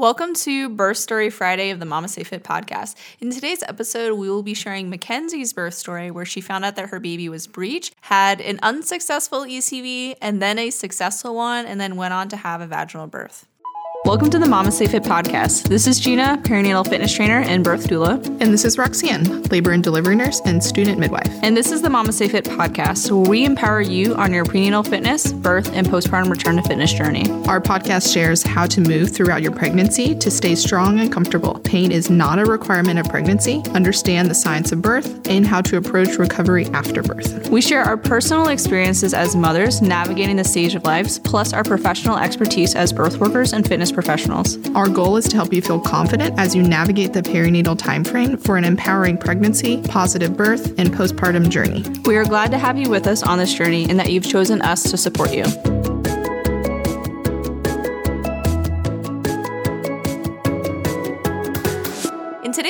Welcome to Birth Story Friday of the MamasteFit podcast. In today's episode, we will be sharing Mackenzie's birth story, where she found out that her baby was breech, had an unsuccessful ECV, and then a successful one, and then went on to have a vaginal birth. Welcome to the MamasteFit podcast. This is Gina, perinatal fitness trainer and birth doula. And this is Roxanne, labor and delivery nurse and student midwife. And this is the MamasteFit podcast, where we empower you on your prenatal fitness, birth, and postpartum return to fitness journey. Our podcast shares how to move throughout your pregnancy to stay strong and comfortable. Pain is not a requirement of pregnancy. Understand the science of birth and how to approach recovery after birth. We share our personal experiences as mothers navigating the stage of lives, plus our professional expertise as birth workers and fitness professionals. Our goal is to help you feel confident as you navigate the perinatal timeframe for an empowering pregnancy, positive birth, and postpartum journey. We are glad to have you with us on this journey and that you've chosen us to support you.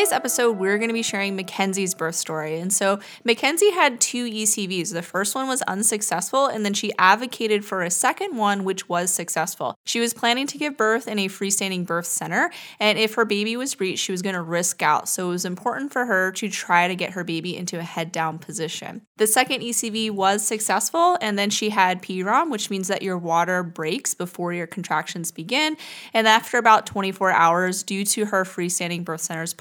Today's episode, we're going to be sharing Mackenzie's birth story. And so, Mackenzie had two ECVs. The first one was unsuccessful, and then she advocated for a second one, which was successful. She was planning to give birth in a freestanding birth center, and if her baby was breech, she was going to risk out. So, it was important for her to try to get her baby into a head down position. The second ECV was successful, and then she had PROM, which means that your water breaks before your contractions begin. And after about 24 hours, due to her freestanding birth center's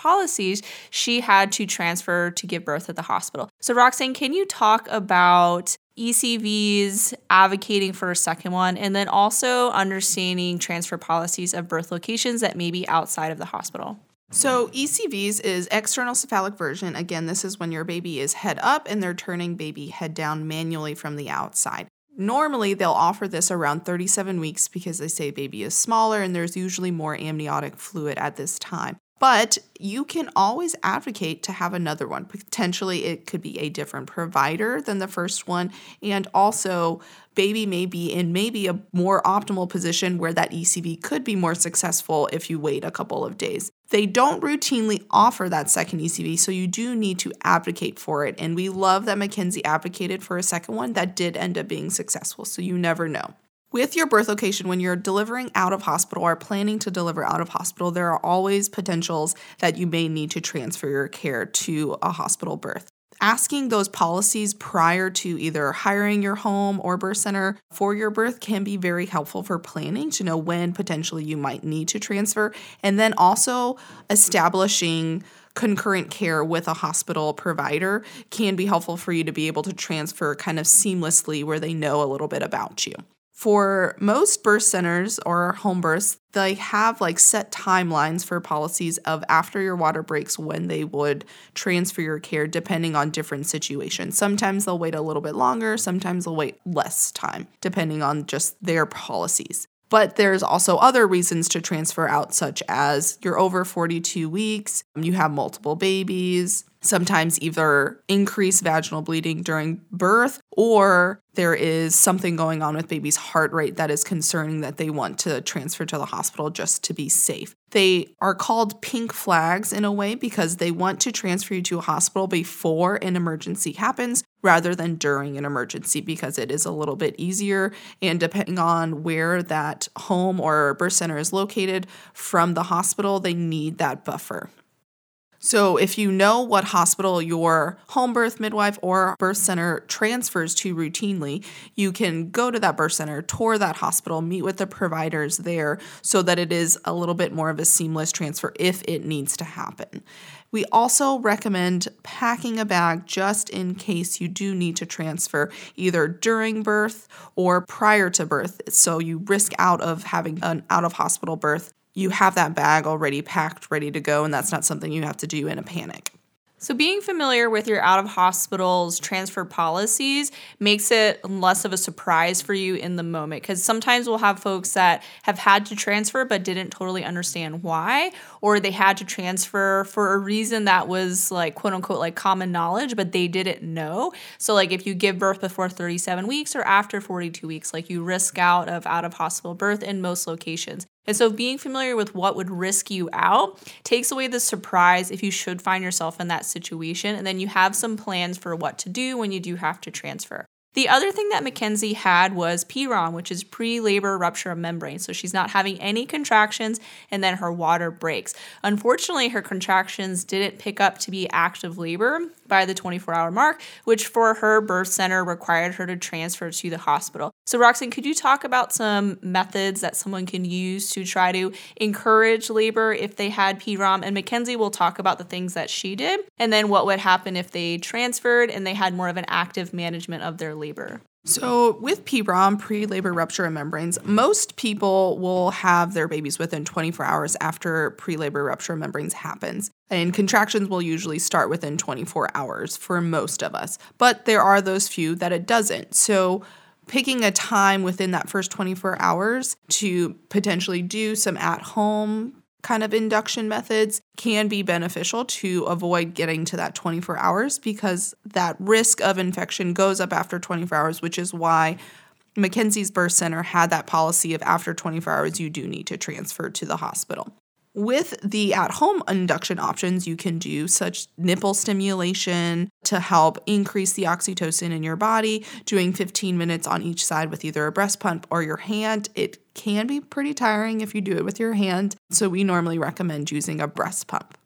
she had to transfer to give birth at the hospital. So, Roxanne, can you talk about ECVs advocating for a second one, and then also understanding transfer policies of birth locations that may be outside of the hospital? So, ECVs is external cephalic version. Again, this is when your baby is head up and they're turning baby head down manually from the outside. Normally, they'll offer this around 37 weeks because they say baby is smaller and there's usually more amniotic fluid at this time. But you can always advocate to have another one. Potentially, it could be a different provider than the first one. And also, baby may be in maybe a more optimal position where that ECV could be more successful if you wait a couple of days. They don't routinely offer that second ECV, so you do need to advocate for it. And we love that Mackenzie advocated for a second one that did end up being successful, so you never know. With your birth location, when you're delivering out of hospital or planning to deliver out of hospital, there are always potentials that you may need to transfer your care to a hospital birth. Asking those policies prior to either hiring your home or birth center for your birth can be very helpful for planning to know when potentially you might need to transfer. And then also establishing concurrent care with a hospital provider can be helpful for you to be able to transfer kind of seamlessly where they know a little bit about you for most birth centers or home births, they have like set timelines for policies of after your water breaks when they would transfer your care depending on different situations. Sometimes they'll wait a little bit longer, sometimes they'll wait less time depending on just their policies. But there's also other reasons to transfer out, such as you're over 42 weeks, you have multiple babies, sometimes either increased vaginal bleeding during birth or there is something going on with baby's heart rate that is concerning that they want to transfer to the hospital just to be safe. They are called pink flags in a way because they want to transfer you to a hospital before an emergency happens rather than during an emergency because it is a little bit easier. And depending on where that home or birth center is located from the hospital, they need that buffer. So, if you know what hospital your home birth midwife or birth center transfers to routinely, you can go to that birth center, tour that hospital, meet with the providers there so that it is a little bit more of a seamless transfer if it needs to happen. We also recommend packing a bag just in case you do need to transfer either during birth or prior to birth. So you risk out of having an out of hospital birth you have that bag already packed, ready to go, and that's not something you have to do in a panic. So, being familiar with your out of hospitals transfer policies makes it less of a surprise for you in the moment because sometimes we'll have folks that have had to transfer but didn't totally understand why, or they had to transfer for a reason that was like quote unquote like common knowledge, but they didn't know. So, like if you give birth before 37 weeks or after 42 weeks, like you risk out of out of hospital birth in most locations. And so being familiar with what would risk you out takes away the surprise if you should find yourself in that situation. And then you have some plans for what to do when you do have to transfer. The other thing that Mackenzie had was PROM, which is pre labor rupture of membrane. So she's not having any contractions and then her water breaks. Unfortunately, her contractions didn't pick up to be active labor by the 24 hour mark, which for her birth center required her to transfer to the hospital. So, Roxanne, could you talk about some methods that someone can use to try to encourage labor if they had PROM? And Mackenzie will talk about the things that she did and then what would happen if they transferred and they had more of an active management of their labor. So, with PROM, pre labor rupture of membranes, most people will have their babies within 24 hours after pre labor rupture of membranes happens. And contractions will usually start within 24 hours for most of us. But there are those few that it doesn't. So, picking a time within that first 24 hours to potentially do some at home kind of induction methods can be beneficial to avoid getting to that 24 hours because that risk of infection goes up after 24 hours, which is why Mackenzie's Birth Center had that policy of after 24 hours, you do need to transfer to the hospital. With the at home induction options, you can do such nipple stimulation to help increase the oxytocin in your body, doing 15 minutes on each side with either a breast pump or your hand. It can be pretty tiring if you do it with your hand, so we normally recommend using a breast pump.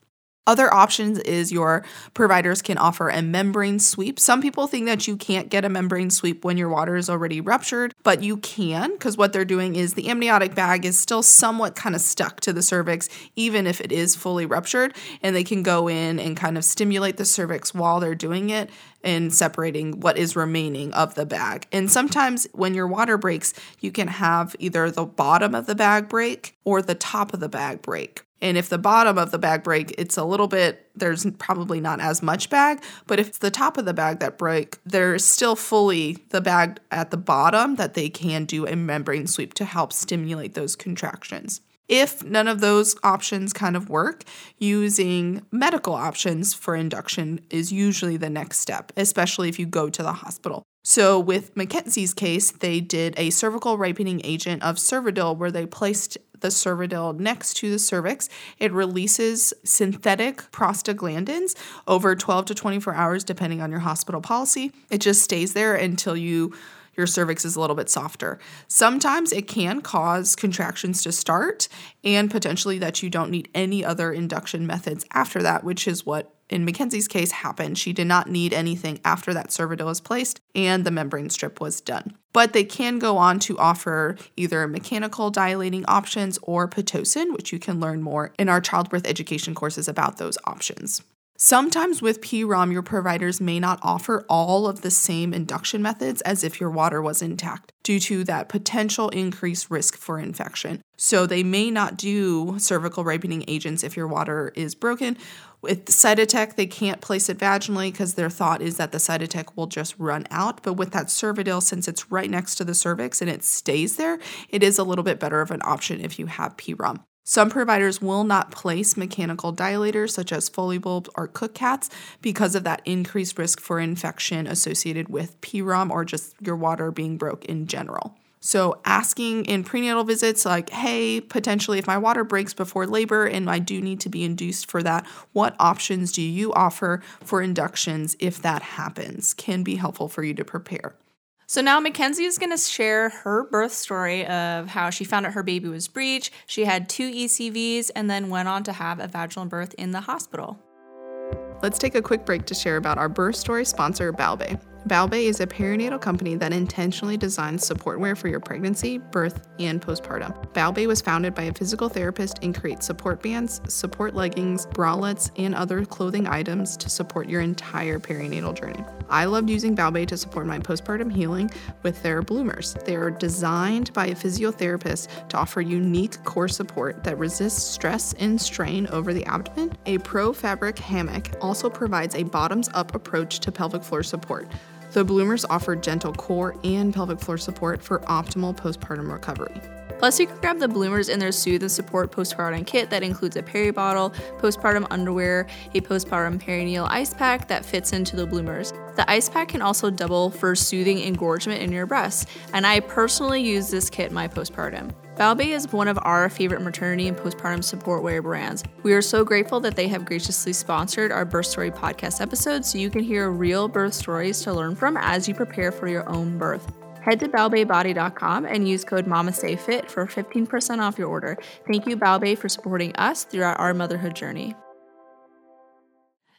Other options is your providers can offer a membrane sweep. Some people think that you can't get a membrane sweep when your water is already ruptured, but you can because what they're doing is the amniotic bag is still somewhat kind of stuck to the cervix, even if it is fully ruptured. And they can go in and kind of stimulate the cervix while they're doing it and separating what is remaining of the bag. And sometimes when your water breaks, you can have either the bottom of the bag break or the top of the bag break. And if the bottom of the bag break, it's a little bit, there's probably not as much bag. But if it's the top of the bag that break, there's still fully the bag at the bottom that they can do a membrane sweep to help stimulate those contractions. If none of those options kind of work, using medical options for induction is usually the next step, especially if you go to the hospital. So, with Mackenzie's case, they did a cervical ripening agent of Cervidil where they placed the cervidil next to the cervix. It releases synthetic prostaglandins over 12 to 24 hours, depending on your hospital policy. It just stays there until you your cervix is a little bit softer. Sometimes it can cause contractions to start and potentially that you don't need any other induction methods after that, which is what in Mackenzie's case happened. She did not need anything after that cervidil was placed and the membrane strip was done. But they can go on to offer either mechanical dilating options or Pitocin, which you can learn more in our childbirth education courses about those options. Sometimes with PROM, your providers may not offer all of the same induction methods as if your water was intact due to that potential increased risk for infection. So they may not do cervical ripening agents if your water is broken. With Cytotec, they can't place it vaginally because their thought is that the Cytotec will just run out. But with that Cervidil, since it's right next to the cervix and it stays there, it is a little bit better of an option if you have PROM. Some providers will not place mechanical dilators such as Foley bulbs or Cook caths because of that increased risk for infection associated with PROM or just your water being broke in general. So, asking in prenatal visits, like, hey, potentially if my water breaks before labor and I do need to be induced for that, what options do you offer for inductions if that happens? Can be helpful for you to prepare. So now Mackenzie is going to share her birth story of how she found out her baby was breech. She had two ECVs and then went on to have a vaginal birth in the hospital. Let's take a quick break to share about our birth story sponsor, Bao Bei. Bao Bei is a perinatal company that intentionally designs support wear for your pregnancy, birth, and postpartum. Bao Bei was founded by a physical therapist and creates support bands, support leggings, bralettes, and other clothing items to support your entire perinatal journey. I loved using Bao Bei to support my postpartum healing with their bloomers. They are designed by a physiotherapist to offer unique core support that resists stress and strain over the abdomen. A pro fabric hammock also provides a bottoms up approach to pelvic floor support. The bloomers offer gentle core and pelvic floor support for optimal postpartum recovery. Plus, you can grab the Bloomers in their Soothe and Support postpartum kit that includes a peri bottle, postpartum underwear, a postpartum perineal ice pack that fits into the Bloomers. The ice pack can also double for soothing engorgement in your breasts, and I personally use this kit my postpartum. Bao Bei is one of our favorite maternity and postpartum support wear brands. We are so grateful that they have graciously sponsored our Birth Story podcast episode so you can hear real birth stories to learn from as you prepare for your own birth. Head to balbebody.com and use code MAMASTEFIT for 15% off your order. Thank you, Bao Bei, for supporting us throughout our motherhood journey.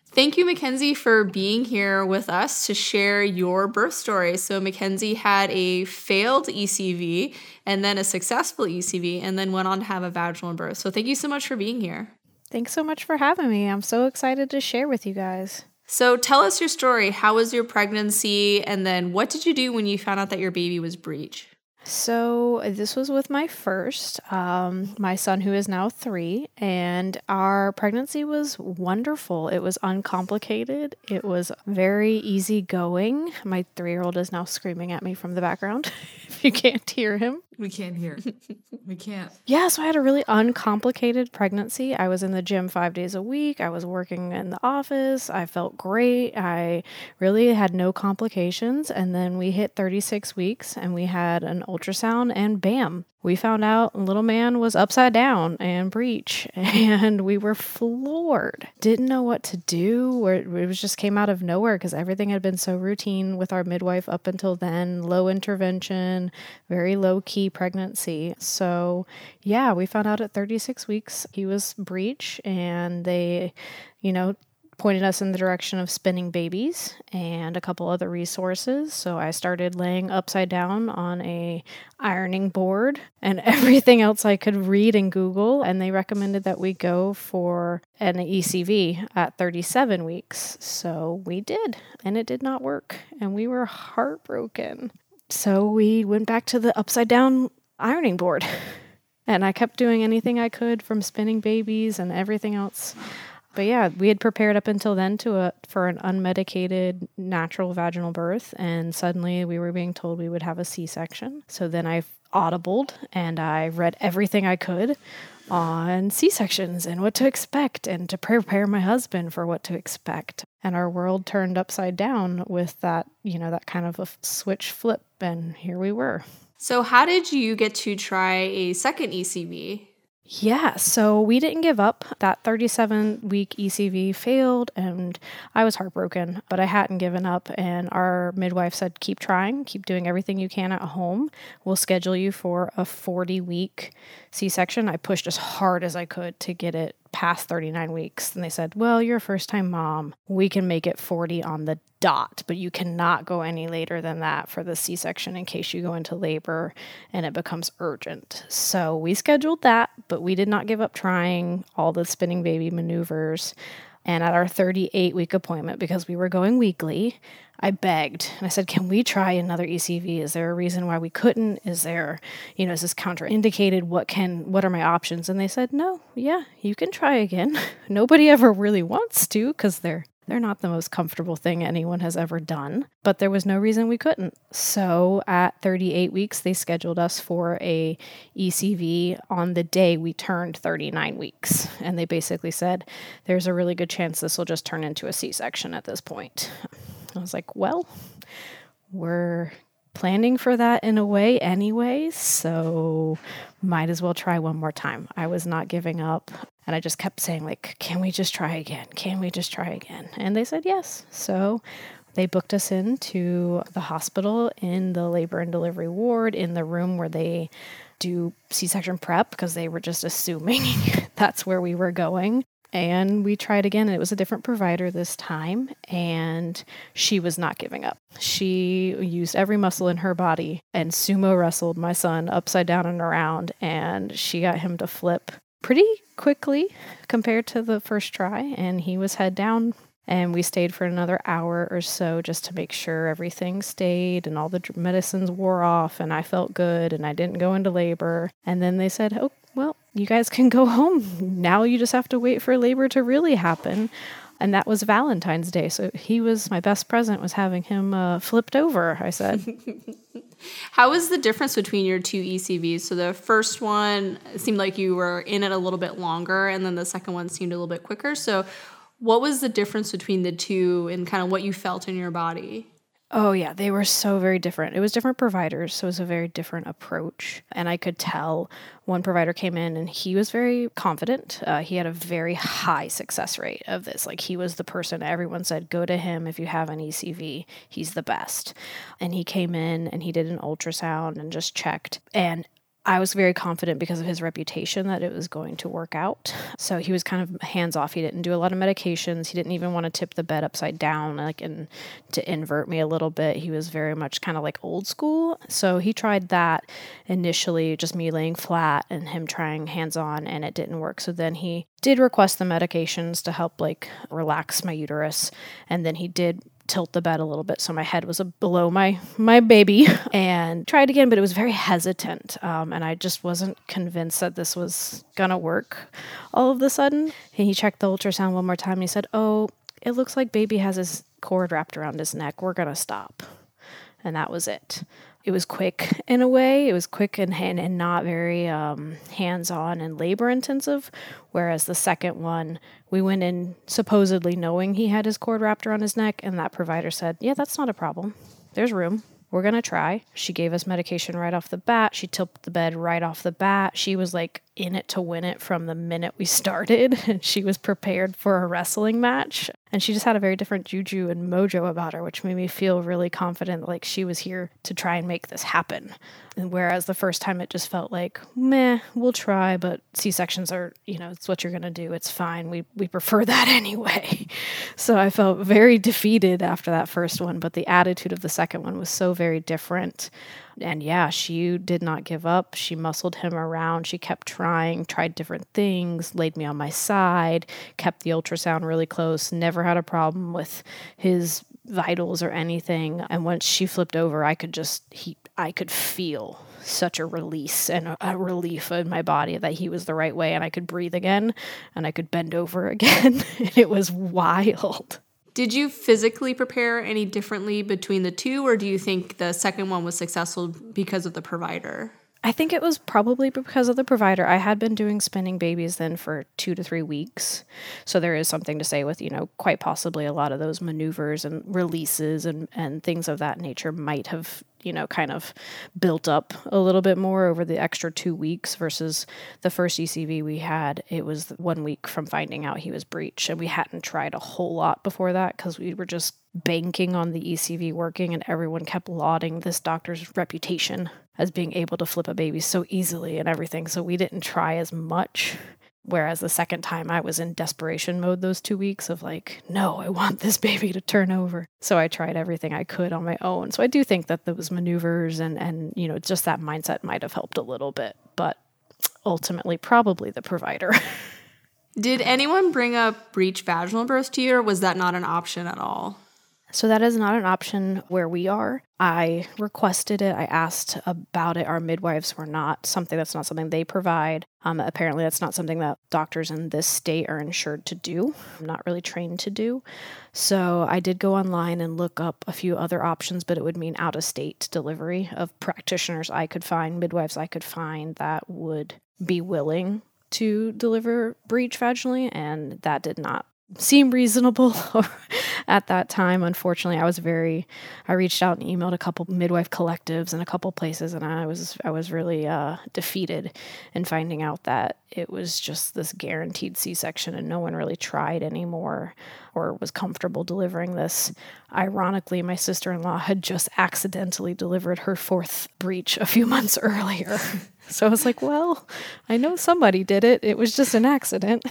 Thank you, Mackenzie, for being here with us to share your birth story. So, Mackenzie had a failed ECV and then a successful ECV and then went on to have a vaginal birth. So, thank you so much for being here. Thanks so much for having me. I'm so excited to share with you guys. So, tell us your story. How was your pregnancy? And then, what did you do when you found out that your baby was breech? So, this was with my first, um, my son, who is now three, and our pregnancy was wonderful. It was uncomplicated, it was very easygoing. My three year old is now screaming at me from the background, if you can't hear him. We can't hear. we can't. Yeah, so I had a really uncomplicated pregnancy. I was in the gym five days a week. I was working in the office. I felt great. I really had no complications. And then we hit 36 weeks and we had an ultrasound, and bam, we found out little man was upside down and breech and we were floored. Didn't know what to do. It was just came out of nowhere because everything had been so routine with our midwife up until then. Low intervention very low key pregnancy. So yeah we found out at 36 weeks he was breech and they you know pointed us in the direction of spinning babies and a couple other resources. So I started laying upside down on a ironing board and everything else I could read and Google and they recommended that we go for an ECV at 37 weeks. So we did and it did not work and we were heartbroken. So we went back to the upside down ironing board. And I kept doing anything I could from spinning babies and everything else but yeah, we had prepared up until then to a for an unmedicated natural vaginal birth, and suddenly we were being told we would have a C-section. So then I audibled and I read everything I could on C-sections and what to expect, and to prepare my husband for what to expect. And our world turned upside down with that, you know, that kind of a switch flip, and here we were. So, how did you get to try a second ECV? Yeah, so we didn't give up. That 37 week ECV failed and I was heartbroken, but I hadn't given up. And our midwife said, keep trying, keep doing everything you can at home. We'll schedule you for a 40 week C section. I pushed as hard as I could to get it past 39 weeks. And they said, Well, you're a first time mom. We can make it 40 on the dot, but you cannot go any later than that for the C section in case you go into labor and it becomes urgent. So we scheduled that, but we did not give up trying all the spinning baby maneuvers. And at our 38 week appointment, because we were going weekly, I begged and I said, Can we try another ECV? Is there a reason why we couldn't? Is there, you know, is this contraindicated? What can, what are my options? And they said, No, yeah, you can try again. Nobody ever really wants to because they're they're not the most comfortable thing anyone has ever done, but there was no reason we couldn't. So at 38 weeks, they scheduled us for a ECV on the day we turned 39 weeks. And they basically said, there's a really good chance this will just turn into a C section at this point. I was like, well, we're planning for that in a way anyway, so might as well try one more time. I was not giving up. And I just kept saying, like, can we just try again? Can we just try again? And they said yes. So they booked us into the hospital in the labor and delivery ward in the room where they do C section prep because they were just assuming that's where we were going. And we tried again, and it was a different provider this time, and she was not giving up. She used every muscle in her body and sumo wrestled my son upside down and around, and she got him to flip pretty quickly compared to the first try, and he was head down. And we stayed for another hour or so just to make sure everything stayed and all the medicines wore off, and I felt good and I didn't go into labor. And then they said, Oh, well, you guys can go home. Now you just have to wait for labor to really happen. And that was Valentine's Day. So he was my best present was having him uh, flipped over, I said. How was the difference between your two ECVs? So the first one seemed like you were in it a little bit longer, and then the second one seemed a little bit quicker. So, what was the difference between the two and kind of what you felt in your body? Oh, yeah, they were so very different. It was different providers, so it was a very different approach. And I could tell one provider came in and he was very confident. Uh, he had a very high success rate of this. Like, he was the person everyone said, go to him if you have an ECV. He's the best. And he came in and he did an ultrasound and just checked. And I was very confident because of his reputation that it was going to work out. So he was kind of hands off. He didn't do a lot of medications. He didn't even want to tip the bed upside down, like and to invert me a little bit. He was very much kind of like old school. So he tried that initially, just me laying flat and him trying hands on, and it didn't work. So then he did request the medications to help like relax my uterus, and then he did tilt the bed a little bit so my head was below my my baby and tried again but it was very hesitant um, and i just wasn't convinced that this was gonna work all of the sudden. And he checked the ultrasound one more time and he said oh it looks like baby has his cord wrapped around his neck. We're gonna stop. And that was it it was quick in a way. It was quick and and, and not very um, hands on and labor intensive. Whereas the second one, we went in supposedly knowing he had his cord wrapped around his neck, and that provider said, "Yeah, that's not a problem. There's room." We're to try. She gave us medication right off the bat. She tilted the bed right off the bat. She was like in it to win it from the minute we started. And she was prepared for a wrestling match. And she just had a very different juju and mojo about her, which made me feel really confident like she was here to try and make this happen. And whereas the first time it just felt like, meh, we'll try, but C sections are, you know, it's what you're gonna do. It's fine. We we prefer that anyway. so I felt very defeated after that first one, but the attitude of the second one was so very different. And yeah, she did not give up. She muscled him around. She kept trying, tried different things, laid me on my side, kept the ultrasound really close, never had a problem with his vitals or anything. And once she flipped over, I could just, he, I could feel such a release and a, relief in my body that he was the right way and I could breathe again and I could bend over again. it was wild. Did you physically prepare any differently between the two, or do you think the second one was successful because of the provider? I think it was probably because of the provider. I had been doing spinning babies then for two to three weeks. So there is something to say with, you know, quite possibly a lot of those maneuvers and releases and, and things of that nature might have you know, kind of built up a little bit more over the extra two weeks versus the first ECV we had. It was one week from finding out he was breech, and we hadn't tried a whole lot before that because we were just banking on the ECV working, and everyone kept lauding this doctor's reputation as being able to flip a baby so easily and everything. So we didn't try as much Whereas the second time I was in desperation mode those two weeks of like, no, I want this baby to turn over. So I tried everything I could on my own. So I do think that those maneuvers and, and you know, just that mindset might have helped a little bit, but ultimately, probably the provider. Did anyone bring up breech vaginal birth to you, or was that not an option at all? So that is not an option where we are. I requested it. I asked about it. Our midwives were not something that's not something they provide. Um, apparently, that's not something that doctors in this state are insured to do. I'm not really trained to do. So I did go online and look up a few other options, but it would mean out of state delivery of practitioners I could find, midwives I could find that would be willing to deliver breech vaginally, and that did not seem reasonable at that time. Unfortunately, I was very I reached out and emailed a couple midwife collectives and a couple places and I was I was really uh, defeated in finding out that it was just this guaranteed C-section and no one really tried anymore or was comfortable delivering this. Ironically, my sister-in-law had just accidentally delivered her fourth breech a few months earlier. So I was like, well, I know somebody did it. It was just an accident.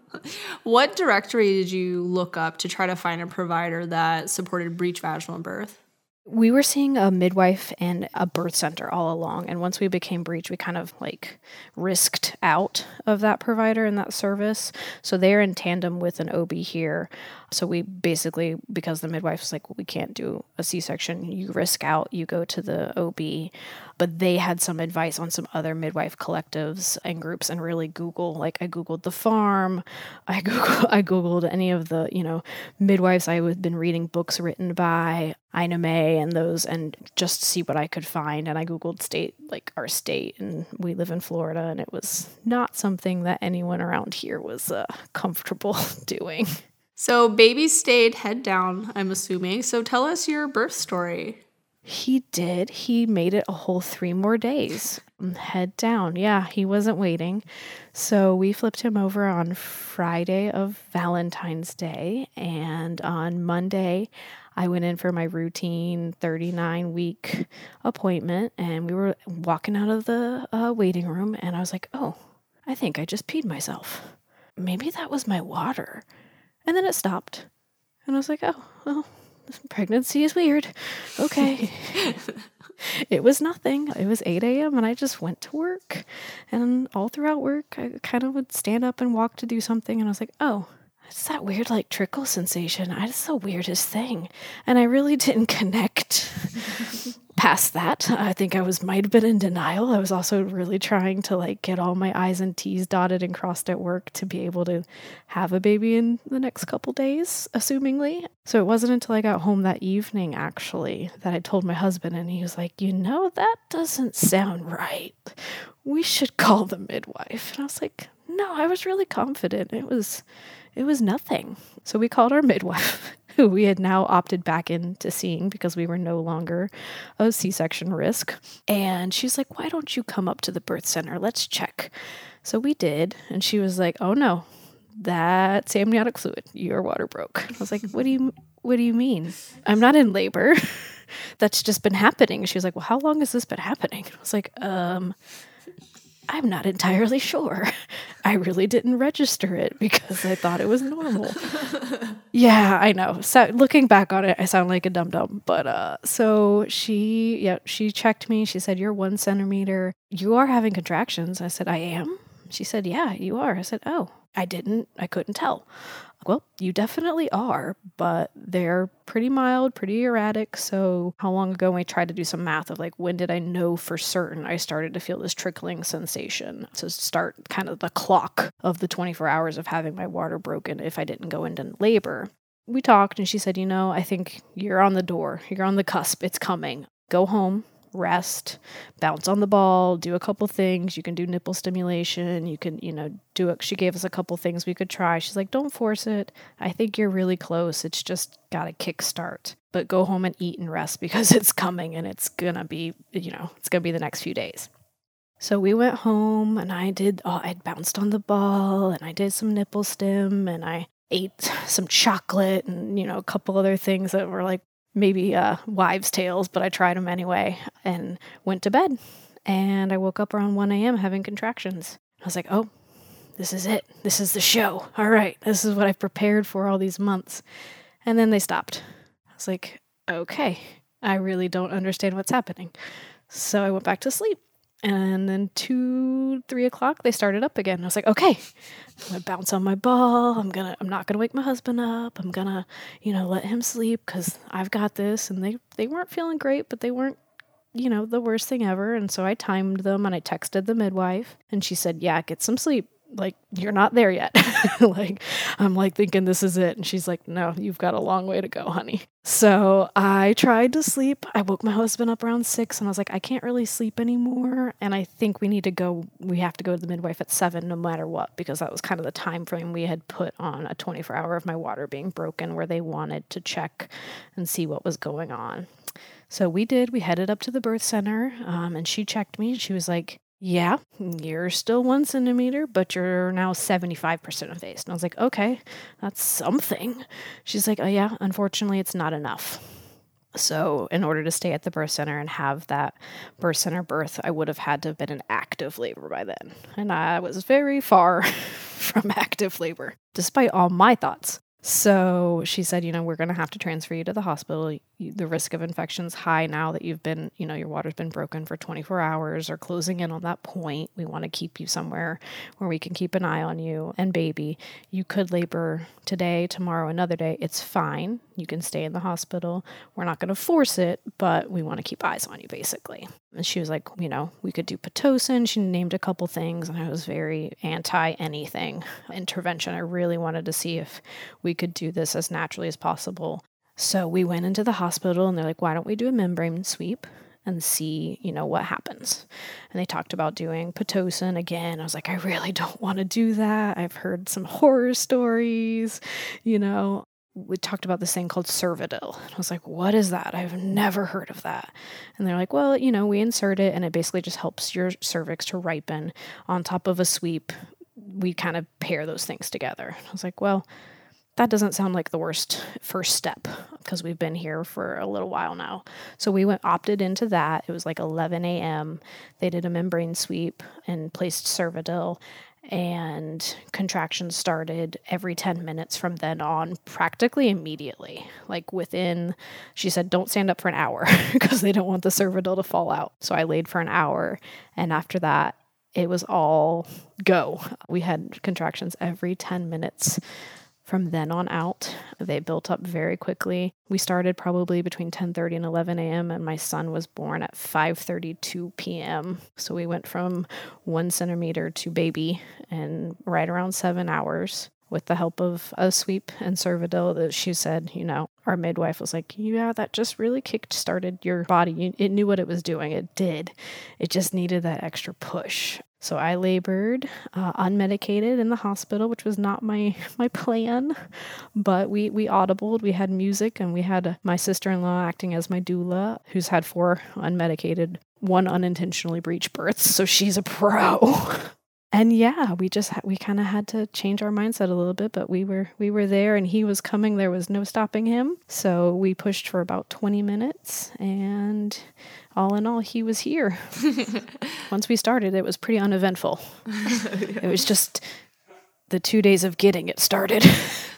what directory did you look up to try to find a provider that supported breech vaginal birth? We were seeing a midwife and a birth center all along. And once we became breech, we kind of like risked out of that provider and that service. So they're in tandem with an OB here. So we basically, because the midwife was like, well, we can't do a C section, you risk out, you go to the OB. but they had some advice on some other midwife collectives and groups and really Google. Like I Googled the farm, I Googled, I Googled any of the, you know, midwives I had been reading books written by, Ina May and those, and just see what I could find. And I Googled state, like our state, and we live in Florida, and it was not something that anyone around here was uh, comfortable doing. So, baby stayed head down, I'm assuming. So, tell us your birth story. He did. He made it a whole three more days. Head down. Yeah, he wasn't waiting. So we flipped him over on Friday of Valentine's Day. And on Monday, I went in for my routine 39 week appointment. And we were walking out of the uh, waiting room. And I was like, oh, I think I just peed myself. Maybe that was my water. And then it stopped. And I was like, oh, well, pregnancy is weird. Okay. it was nothing. It was 8 a.m. and I just went to work. And all throughout work, I kind of would stand up and walk to do something. And I was like, oh, it's that weird, like trickle sensation. It's the weirdest thing. And I really didn't connect past that. I think I was might have been in denial. I was also really trying to like get all my I's and T's dotted and crossed at work to be able to have a baby in the next couple days, assumingly. So it wasn't until I got home that evening actually that I told my husband and he was like, "You know, that doesn't sound right. We should call the midwife." And I was like, "No, I was really confident. It was it was nothing." So we called our midwife who we had now opted back into seeing because we were no longer a C section risk. And she's like, Why don't you come up to the birth center? Let's check. So we did. And she was like, Oh no, that's amniotic fluid. Your water broke. I was like, What do you what do you mean? I'm not in labor. that's just been happening. She was like, Well, how long has this been happening? I was like, um, I'm not entirely sure. I really didn't register it because I thought it was normal. yeah, I know. So looking back on it, I sound like a dum dum. But uh, so she, yeah, she checked me. She said, "You're one centimeter. You are having contractions." I said, "I am." She said, "Yeah, you are." I said, "Oh, I didn't. I couldn't tell." Well, you definitely are, but they're pretty mild, pretty erratic. So, how long ago we tried to do some math of like when did I know for certain I started to feel this trickling sensation to start kind of the clock of the 24 hours of having my water broken if I didn't go into labor? We talked and she said, You know, I think you're on the door, you're on the cusp, it's coming. Go home, rest, bounce on the ball, do a couple things. You can do nipple stimulation. You can, you know, do it. She gave us a couple things we could try. She's like, don't force it. I think you're really close. It's just got a kickstart. But go home and eat and rest because it's coming and it's gonna be, you know, it's gonna be the next few days. So we went home and I did, oh, I bounced on the ball and I did some nipple stim and I ate some chocolate and, you know, a couple other things that were like maybe uh, wives' tales, but I tried them anyway and went to bed. And I woke up around 1 a.m. having contractions. I was like, oh, this is it. This is the show. All right, this is what I've prepared for all these months. And then they stopped. I was like, okay, I really don't understand what's happening. So I went back to sleep. And then two, three o'clock, they started up again. I was like, okay, I'm gonna bounce on my ball. I'm gonna, I'm not gonna wake my husband up. I'm gonna, you know, let him sleep because I've got this. And they, they weren't feeling great, but they weren't, you know, the worst thing ever. And so I timed them and I texted the midwife, and she said, yeah, get some sleep like you're not there yet. Like i'm like thinking this is it and she's like no you've got a long way to go honey. So i tried to sleep. I woke my husband up around six and i was like i can't really sleep anymore and i think we need to go we have to go to the midwife at seven no matter what because that was kind of the time frame we had put on a 24 hour of my water being broken where they wanted to check and see what was going on. So we did. We headed up to the birth center um, and she checked me she was like yeah, you're still one centimeter, but you're now 75% effaced. And I was like, okay, that's something. She's like, oh, yeah, unfortunately, it's not enough. So, in order to stay at the birth center and have that birth center birth, I would have had to have been in active labor by then. And I was very far from active labor, despite all my thoughts. So she said, you know, we're going to have to transfer you to the hospital. The risk of infection's high now that you've been, you know, your water's been broken for 24 hours or closing in on that point. We want to keep you somewhere where we can keep an eye on you and baby. You could labor today, tomorrow, another day. It's fine. You can stay in the hospital. We're not going to force it, but we want to keep eyes on you, basically. And she was like, you know, we could do Pitocin. She named a couple things, and I was very anti anything intervention. I really wanted to see if we could do this as naturally as possible. So we went into the hospital, and they're like, why don't we do a membrane sweep? and see, you know, what happens. And they talked about doing Pitocin again. I was like, I really don't want to do that. I've heard some horror stories, you know we talked about this thing called Cervidil. I was like, what is that? I've never heard of that. And they're like, well, you know, we insert it and it basically just helps your cervix to ripen on top of a sweep. We kind of pair those things together. I was like, well, that doesn't sound like the worst first step because we've been here for a little while now. So we went opted into that. It was like 11 a.m. They did a membrane sweep and placed Cervidil and contractions started every 10 minutes from then on practically immediately like within she said don't stand up for an hour because they don't want the cervidil to fall out so i laid for an hour and after that it was all go we had contractions every 10 minutes from then on out they built up very quickly we started probably between 10.30 and 11 a.m and my son was born at 5.32 p.m so we went from one centimeter to baby in right around seven hours with the help of a sweep and Cervidil that she said, you know, our midwife was like, yeah, that just really kicked started your body. It knew what it was doing. It did. It just needed that extra push. So I labored uh, unmedicated in the hospital, which was not my my plan. But we we audibled. We had music, and we had my sister in law acting as my doula, who's had four unmedicated, one unintentionally breech births. So she's a pro. and yeah, we just we kind of had to change our mindset a little bit, but we were we were there and he was coming. There was no stopping him. So we pushed for about 20 minutes and all in all, he was here. Once we started, it was pretty uneventful. it was just the 2 days of getting it started.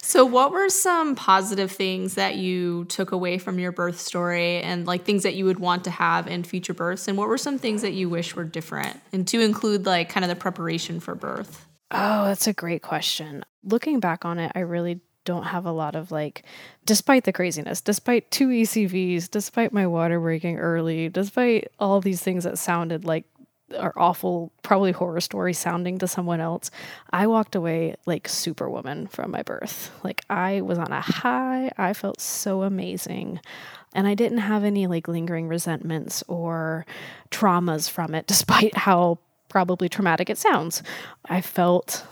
So, what were some positive things that you took away from your birth story and like things that you would want to have in future births? And what were some things that you wish were different? And to include like kind of the preparation for birth? Oh, that's a great question. Looking back on it, I really don't have a lot of like, despite the craziness, despite two ECVs, despite my water breaking early, despite all these things that sounded like are awful, probably horror story sounding to someone else, I walked away like superwoman from my birth. Like I was on a high. I felt so amazing. And I didn't have any like lingering resentments or traumas from it, despite how probably traumatic it sounds. I felt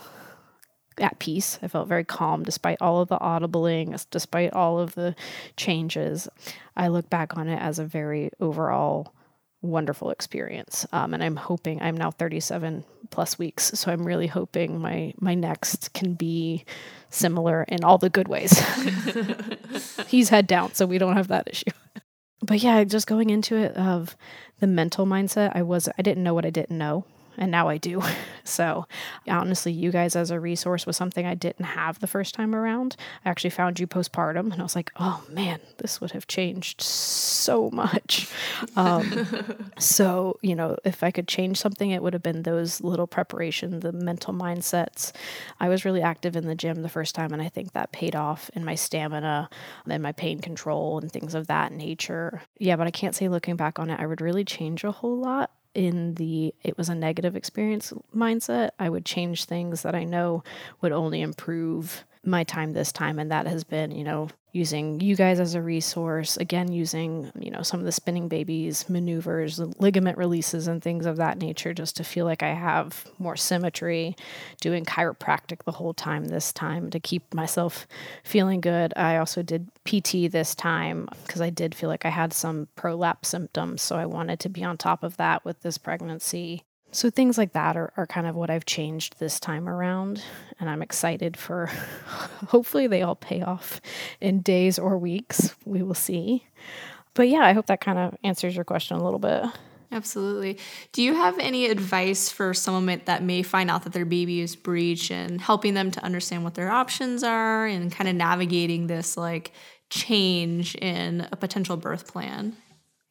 at peace. I felt very calm despite all of the audibling, despite all of the changes. I look back on it as a very overall wonderful experience. Um, and I'm hoping I'm now 37 plus weeks, so I'm really hoping my my next can be similar in all the good ways. He's head down, so we don't have that issue. But yeah, just going into it of the mental mindset, I was I didn't know what I didn't know and now I do. So, honestly, you guys as a resource was something I didn't have the first time around. I actually found you postpartum, and I was like, oh man, this would have changed so much. Um, so, you know, if I could change something, it would have been those little preparation, the mental mindsets. I was really active in the gym the first time, and I think that paid off in my stamina and my pain control and things of that nature. Yeah, but I can't say looking back on it, I would really change a whole lot in the it was a negative experience mindset, I would change things that I know would only improve my time this time and that has been you know using you guys as a resource again using you know some of the spinning babies maneuvers ligament releases and things of that nature just to feel like i have more symmetry doing chiropractic the whole time this time to keep myself feeling good. I also did pt this time because i did feel like i had some prolapse symptoms so i wanted to be on top of that with this pregnancy so things like that are, are kind of what I've changed this time around. And I'm excited for hopefully they all pay off in days or weeks. We will see. But yeah, I hope that kind of answers your question a little bit. Absolutely. Do you have any advice for someone that may find out that their baby is breech and helping them to understand what their options are and kind of navigating this like change in a potential birth plan?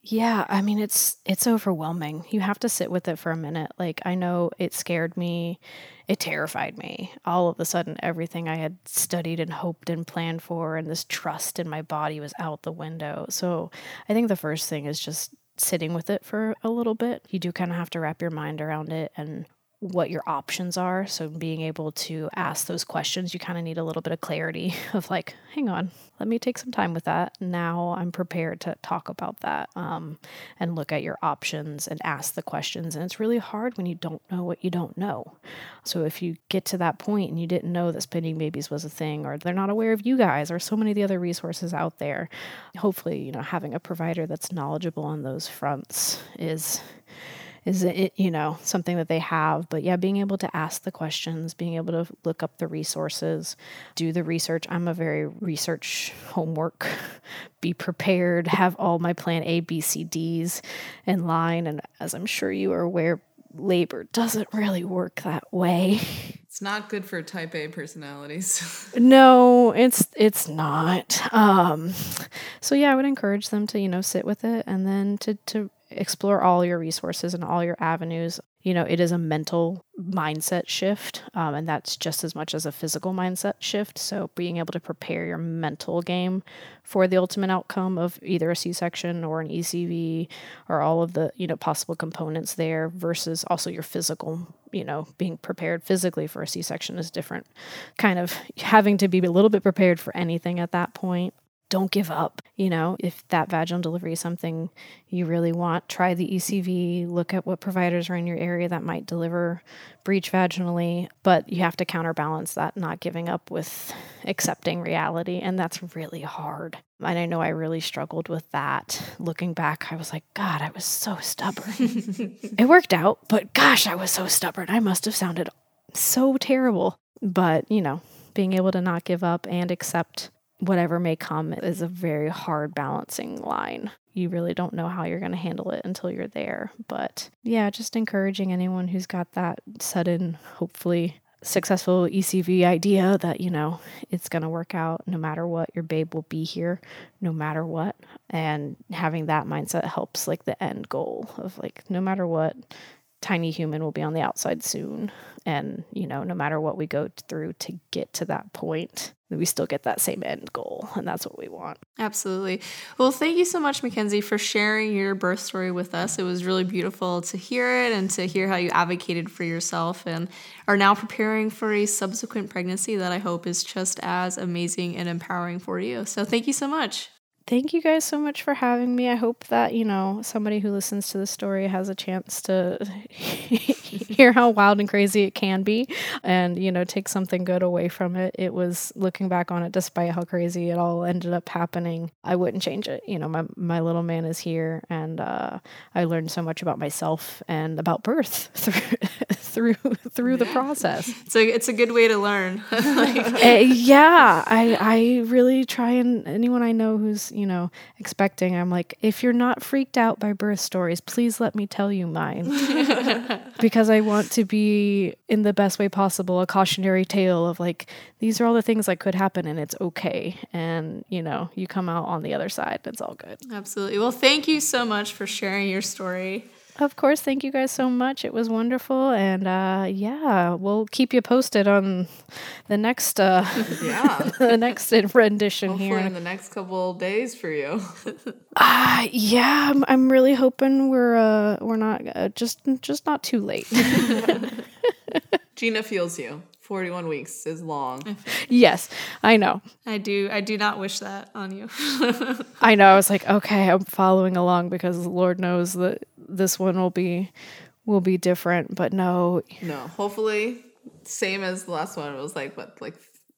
Yeah, I mean it's it's overwhelming. You have to sit with it for a minute. Like I know it scared me, it terrified me. All of a sudden everything I had studied and hoped and planned for and this trust in my body was out the window. So, I think the first thing is just sitting with it for a little bit. You do kind of have to wrap your mind around it and what your options are. So, being able to ask those questions, you kind of need a little bit of clarity of like, hang on, let me take some time with that. Now I'm prepared to talk about that um, and look at your options and ask the questions. And it's really hard when you don't know what you don't know. So, if you get to that point and you didn't know that spinning babies was a thing, or they're not aware of you guys, or so many of the other resources out there, hopefully, you know, having a provider that's knowledgeable on those fronts is is it you know something that they have. But yeah being able to ask the questions being able to look up the resources do the research. I'm a very research homework be prepared have all my plan a b c d's in line. And as i'm sure you are aware labor doesn't really work that way. It's not good for type a personalities. No it's it's not. Um so yeah i would encourage them to you know sit with it and then to to explore all your resources and all your avenues. You know, it is a mental mindset shift, um, and that's just as much as a physical mindset shift. So, being able to prepare your mental game for the ultimate outcome of either a C section or an ECV or all of the, you know, possible components there versus also your physical, you know, being prepared physically for a C section is different. Kind of having to be a little bit prepared for anything at that point don't give up. You know, if that vaginal delivery is something you really want, try the ECV, look at what providers are in your area that might deliver breech vaginally, but you have to counterbalance that not giving up with accepting reality. And that's really hard. And I know I really struggled with that. Looking back, I was like, God, I was so stubborn. it worked out, but gosh, I was so stubborn. I must have sounded so terrible. But, you know, being able to not give up and accept whatever may come is a very hard balancing line. You really don't know how you're going to handle it until you're there. But yeah, just encouraging anyone who's got that sudden, hopefully successful ECV idea that, you know, it's going to work out no matter what. Your babe will be here no matter what. And having that mindset helps like the end goal of like, no matter what, tiny human will be on the outside soon. And, you know, no matter what we go through to get to that point, we still get that same end goal. And that's what we want. Absolutely. Well, thank you so much, Mackenzie, for sharing your birth story with us. It was really beautiful to hear it and to hear how you advocated for yourself and are now preparing for a subsequent pregnancy that I hope is just as amazing and empowering for you. So thank you so much thank you guys so much for having me. I hope that, you know, somebody who listens to the story has a chance to hear how wild and crazy it can be and, you know, take something good away from it. It was looking back on it, despite how crazy it all ended up happening, I wouldn't change it. You know, my, my little man is here and uh, I learned so much about myself and about birth through through through the process. So it's a good way to learn. like, uh, yeah, I I really try and anyone I know who's you know, expecting. I'm like, if you're not freaked out by birth stories, please let me tell you mine. because I want to be in the best way possible a cautionary tale of like, these are all the things that could happen and it's okay. And, you know, you come out on the other side. It's all good. Absolutely. Well, thank you so much for sharing your story. Of course, thank you guys so much. It was wonderful, and uh, yeah, we'll keep you posted on the next uh, yeah the next rendition Hopefully here in the next couple days for you. uh yeah, I'm, I'm really hoping we're uh we're not uh, just just not too late. Gina feels you. 41 weeks is long. yes, I know. I do. I do not wish that on you. I know. I was like, okay, I'm following along because the Lord knows that this one will be will be different, but no. No, hopefully same as the last one. It was like what, like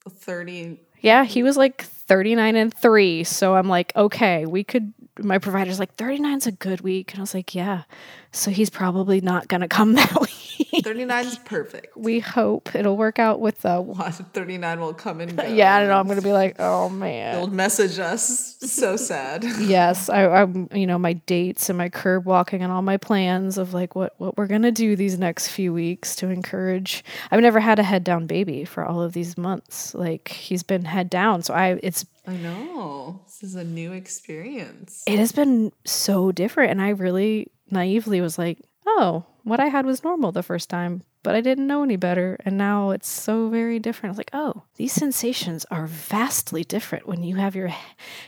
30 Yeah, he was like 39 and 3, so I'm like, okay, we could my provider's like 39's a good week and i was like yeah so he's probably not going to come that week 39 is perfect. we hope it'll work out with the Watch 39 will come and go. yeah i don't know i'm going to be like oh man They'll message us. So sad. yes I, i'm you know my dates and my curb walking and all my plans of like what what we're going to do these next few weeks to encourage i've never had a head down baby for all of these months like he's been head down so i it's I know. This is a new experience. it has been so different and i really naively was like oh what i had was normal the first time but i didn't know any better and now it's so very different. I was like oh these sensations are vastly different when you have your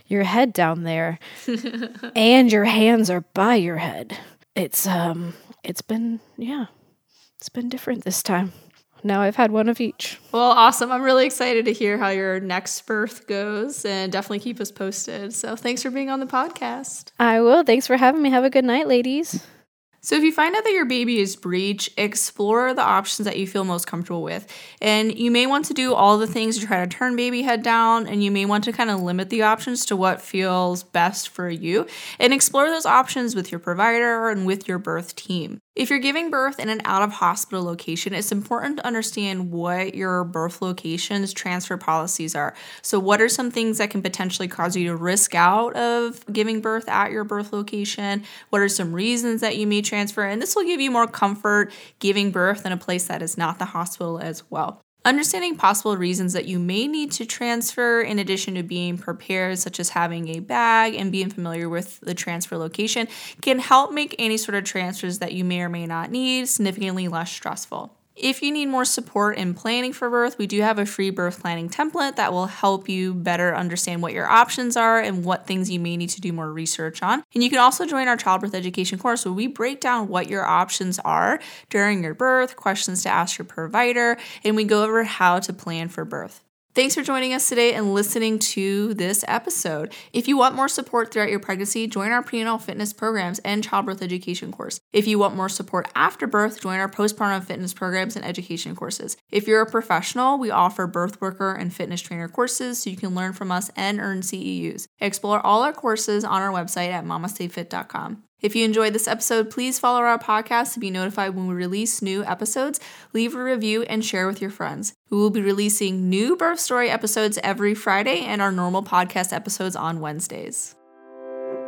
your head down there and your hands are by your head. It's um it's been yeah it's been different this time now i've had one of each Well, awesome. I'm really excited to hear how your next birth goes and definitely keep us posted. So thanks for being on the podcast. i will thanks for having me have a good night ladies So, if you find out that your baby is breech, explore the options that you feel most comfortable with. And you may want to do all the things to try to turn baby head down, and you may want to kind of limit the options to what feels best for you and explore those options with your provider and with your birth team. If you're giving birth in an out of hospital location, it's important to understand what your birth location's transfer policies are. So, what are some things that can potentially cause you to risk out of giving birth at your birth location? What are some reasons that you may transfer? And this will give you more comfort giving birth in a place that is not the hospital as well. Understanding possible reasons that you may need to transfer, in addition to being prepared, such as having a bag and being familiar with the transfer location, can help make any sort of transfers that you may or may not need significantly less stressful. If you need more support in planning for birth, we do have a free birth planning template that will help you better understand what your options are and what things you may need to do more research on. And you can also join our childbirth education course where we break down what your options are during your birth, questions to ask your provider, and we go over how to plan for birth. Thanks for joining us today and listening to this episode. If you want more support throughout your pregnancy, join our prenatal fitness programs and childbirth education course. If you want more support after birth, join our postpartum fitness programs and education courses. If you're a professional, we offer birth worker and fitness trainer courses so you can learn from us and earn CEUs. Explore all our courses on our website at mamastefit.com. If you enjoyed this episode, please follow our podcast to be notified when we release new episodes, leave a review, and share with your friends. We will be releasing new birth story episodes every Friday and our normal podcast episodes on Wednesdays.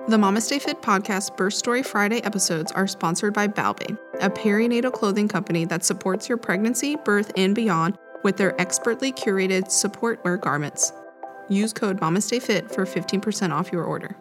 The MamasteFit podcast Birth Story Friday episodes are sponsored by Bao Bei, a perinatal clothing company that supports your pregnancy, birth, and beyond with their expertly curated support wear garments. Use code MAMASTEFIT for 15% off your order.